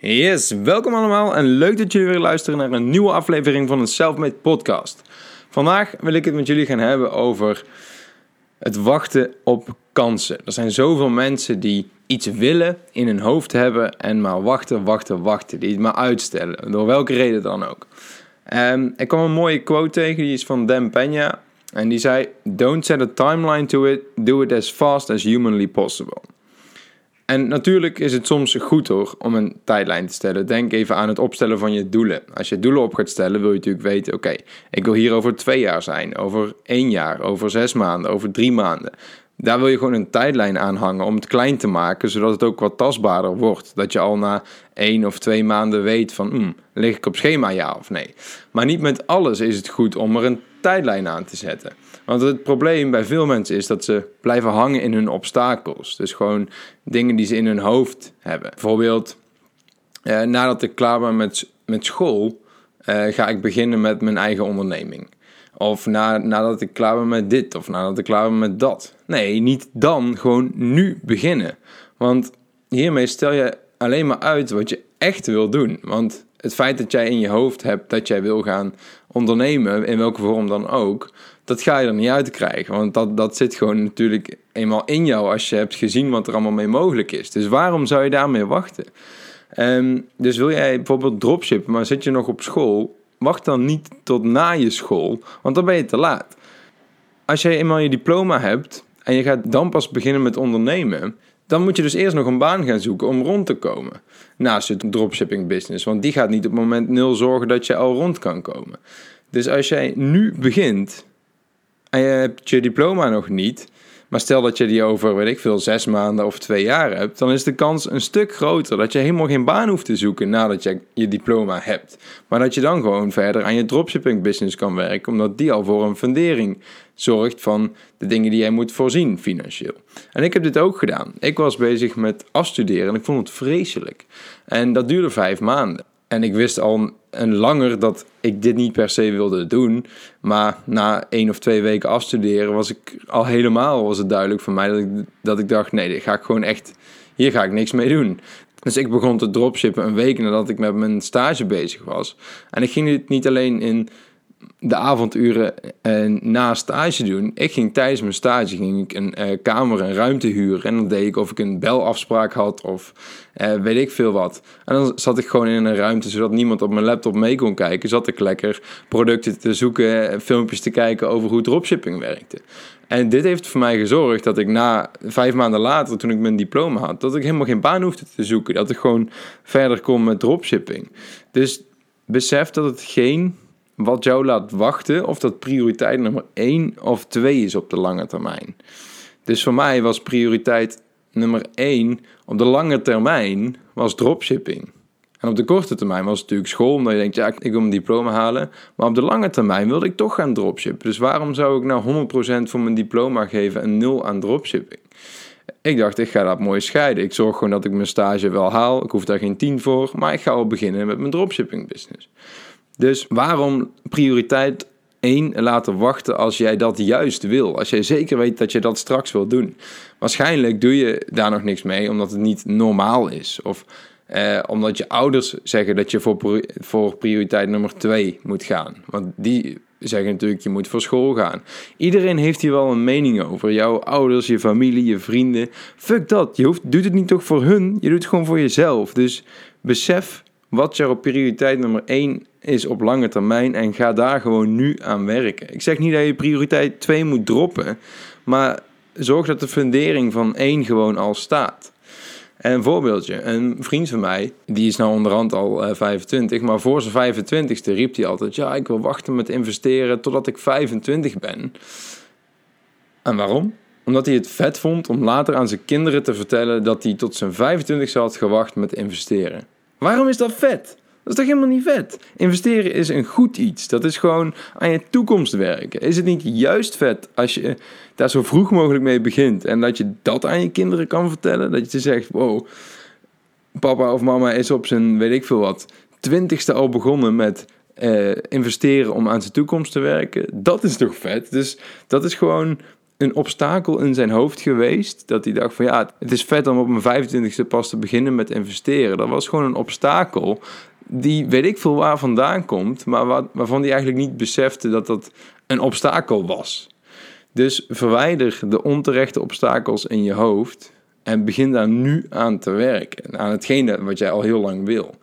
Yes, welkom allemaal en leuk dat jullie weer luisteren naar een nieuwe aflevering van een Selfmade podcast. Vandaag wil ik het met jullie gaan hebben over het wachten op kansen. Er zijn zoveel mensen die iets willen in hun hoofd hebben en maar wachten, wachten, wachten. Die het maar uitstellen, door welke reden dan ook. Um, ik kwam een mooie quote tegen, die is van Dan Peña. En die zei, don't set a timeline to it, do it as fast as humanly possible. En natuurlijk is het soms goed hoor om een tijdlijn te stellen. Denk even aan het opstellen van je doelen. Als je doelen op gaat stellen, wil je natuurlijk weten: oké, ik wil hier over twee jaar zijn, over één jaar, over zes maanden, over drie maanden. Daar wil je gewoon een tijdlijn aan hangen om het klein te maken, zodat het ook wat tastbaarder wordt. Dat je al na één of twee maanden weet van, hmm, lig ik op schema ja of nee. Maar niet met alles is het goed om er een tijdlijn aan te zetten. Want het probleem bij veel mensen is dat ze blijven hangen in hun obstakels. Dus gewoon dingen die ze in hun hoofd hebben. Bijvoorbeeld, eh, nadat ik klaar ben met, met school, eh, ga ik beginnen met mijn eigen onderneming. Of na, nadat ik klaar ben met dit, of nadat ik klaar ben met dat. Nee, niet dan, gewoon nu beginnen. Want hiermee stel je alleen maar uit wat je echt wil doen. Want het feit dat jij in je hoofd hebt dat jij wil gaan ondernemen, in welke vorm dan ook, dat ga je er niet uit krijgen. Want dat, dat zit gewoon natuurlijk eenmaal in jou als je hebt gezien wat er allemaal mee mogelijk is. Dus waarom zou je daarmee wachten? Um, dus wil jij bijvoorbeeld dropshippen, maar zit je nog op school, wacht dan niet tot na je school, want dan ben je te laat. Als jij eenmaal je diploma hebt en je gaat dan pas beginnen met ondernemen, dan moet je dus eerst nog een baan gaan zoeken om rond te komen. Naast je dropshipping business. Want die gaat niet op moment nul zorgen dat je al rond kan komen. Dus als jij nu begint en je hebt je diploma nog niet, maar stel dat je die over, weet ik veel, zes maanden of twee jaar hebt, dan is de kans een stuk groter dat je helemaal geen baan hoeft te zoeken nadat je je diploma hebt. Maar dat je dan gewoon verder aan je dropshipping business kan werken, omdat die al voor een fundering zorgt van de dingen die jij moet voorzien financieel. En ik heb dit ook gedaan. Ik was bezig met afstuderen en ik vond het vreselijk. En dat duurde vijf maanden. En ik wist al een langer dat ik dit niet per se wilde doen. Maar na één of twee weken afstuderen was ik al helemaal was het duidelijk voor mij dat ik, dat ik dacht: nee, dit ga ik gewoon echt, hier ga ik niks mee doen. Dus ik begon te dropshippen een week nadat ik met mijn stage bezig was. En ik ging dit niet alleen in de avonduren uh, na stage doen. Ik ging tijdens mijn stage ging ik een uh, kamer, een ruimte huren. En dan deed ik of ik een belafspraak had of uh, weet ik veel wat. En dan zat ik gewoon in een ruimte zodat niemand op mijn laptop mee kon kijken. Zat ik lekker producten te zoeken, filmpjes te kijken over hoe dropshipping werkte. En dit heeft voor mij gezorgd dat ik na vijf maanden later, toen ik mijn diploma had, dat ik helemaal geen baan hoefde te zoeken. Dat ik gewoon verder kon met dropshipping. Dus besef dat het geen wat jou laat wachten of dat prioriteit nummer 1 of 2 is op de lange termijn. Dus voor mij was prioriteit nummer 1 op de lange termijn was dropshipping. En op de korte termijn was het natuurlijk school, omdat je denkt, ja, ik wil mijn diploma halen. Maar op de lange termijn wilde ik toch gaan dropshippen. Dus waarom zou ik nou 100% voor mijn diploma geven en 0 aan dropshipping? Ik dacht, ik ga dat mooi scheiden. Ik zorg gewoon dat ik mijn stage wel haal. Ik hoef daar geen 10 voor, maar ik ga al beginnen met mijn dropshipping business. Dus waarom prioriteit 1 laten wachten als jij dat juist wil? Als jij zeker weet dat je dat straks wil doen. Waarschijnlijk doe je daar nog niks mee omdat het niet normaal is. Of eh, omdat je ouders zeggen dat je voor, voor prioriteit nummer 2 moet gaan. Want die zeggen natuurlijk, je moet voor school gaan. Iedereen heeft hier wel een mening over. Jouw ouders, je familie, je vrienden. Fuck dat. Je hoeft, doet het niet toch voor hun. Je doet het gewoon voor jezelf. Dus besef wat jouw prioriteit nummer 1 is op lange termijn en ga daar gewoon nu aan werken. Ik zeg niet dat je prioriteit 2 moet droppen, maar zorg dat de fundering van 1 gewoon al staat. En een voorbeeldje, een vriend van mij, die is nou onderhand al uh, eh, 25, maar voor zijn 25ste riep hij altijd: Ja, ik wil wachten met investeren totdat ik 25 ben. En waarom? Omdat hij het vet vond om later aan zijn kinderen te vertellen dat hij tot zijn 25ste had gewacht met investeren. Waarom is dat vet? Dat is toch helemaal niet vet? Investeren is een goed iets. Dat is gewoon aan je toekomst werken. Is het niet juist vet als je daar zo vroeg mogelijk mee begint en dat je dat aan je kinderen kan vertellen? Dat je zegt: wow, papa of mama is op zijn weet ik veel wat, twintigste al begonnen met uh, investeren om aan zijn toekomst te werken. Dat is toch vet? Dus dat is gewoon een obstakel in zijn hoofd geweest. Dat hij dacht van ja, het is vet om op mijn 25ste pas te beginnen met investeren. Dat was gewoon een obstakel die weet ik veel waar vandaan komt, maar waarvan hij eigenlijk niet besefte dat dat een obstakel was. Dus verwijder de onterechte obstakels in je hoofd en begin daar nu aan te werken. Aan hetgene wat jij al heel lang wil.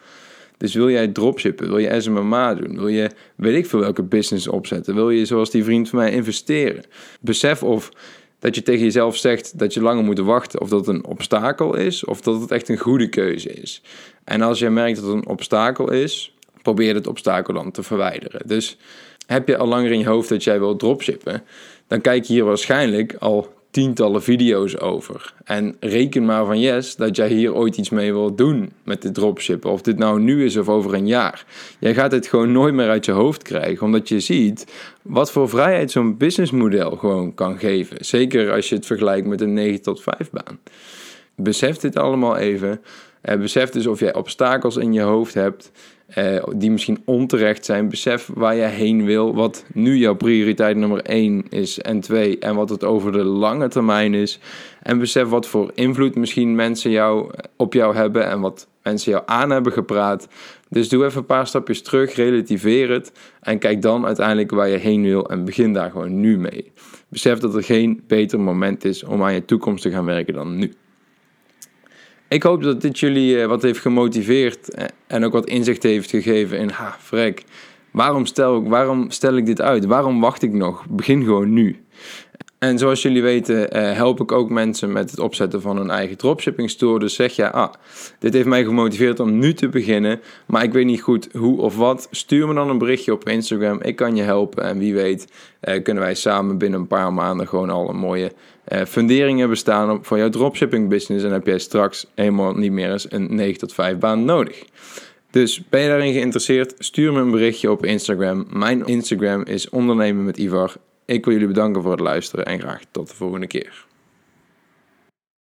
Dus wil jij dropshippen? Wil je SMMA doen? Wil je weet ik veel welke business opzetten? Wil je zoals die vriend van mij investeren? Besef of dat je tegen jezelf zegt dat je langer moet wachten, of dat een obstakel is, of dat het echt een goede keuze is. En als je merkt dat het een obstakel is, probeer het obstakel dan te verwijderen. Dus heb je al langer in je hoofd dat jij wil dropshippen, dan kijk je hier waarschijnlijk al tientallen video's over. En reken maar van yes dat jij hier ooit iets mee wilt doen met de dropshippen. Of dit nou nu is of over een jaar. Jij gaat het gewoon nooit meer uit je hoofd krijgen. Omdat je ziet wat voor vrijheid zo'n businessmodel gewoon kan geven. Zeker als je het vergelijkt met een 9 tot 5 baan. Besef dit allemaal even. Uh, besef dus of jij obstakels in je hoofd hebt. Uh, die misschien onterecht zijn. Besef waar je heen wil, wat nu jouw prioriteit nummer 1 is en 2 en wat het over de lange termijn is. En besef wat voor invloed misschien mensen jou, op jou hebben en wat mensen jou aan hebben gepraat. Dus doe even een paar stapjes terug, relativeer het en kijk dan uiteindelijk waar je heen wil en begin daar gewoon nu mee. Besef dat er geen beter moment is om aan je toekomst te gaan werken dan nu. Ik hoop dat dit jullie eh, wat heeft gemotiveerd eh, en ook wat inzicht heeft gegeven in, ha, vrek, waarom stel, ik, waarom stel ik dit uit? Waarom wacht ik nog? Begin gewoon nu. En zoals jullie weten eh, help ik ook mensen met het opzetten van een eigen dropshipping store. Dus zeg je, ah, dit heeft mij gemotiveerd om nu te beginnen, maar ik weet niet goed hoe of wat. Stuur me dan een berichtje op Instagram. Ik kan je helpen en wie weet kunnen wij samen binnen een paar maanden gewoon al een mooie funderingen bestaan voor jouw dropshipping business en heb jij straks helemaal niet meer eens een 9 tot 5 baan nodig. Dus ben je daarin geïnteresseerd? Stuur me een berichtje op Instagram. Mijn Instagram is ondernemen met Ivar. Ik wil jullie bedanken voor het luisteren en graag tot de volgende keer.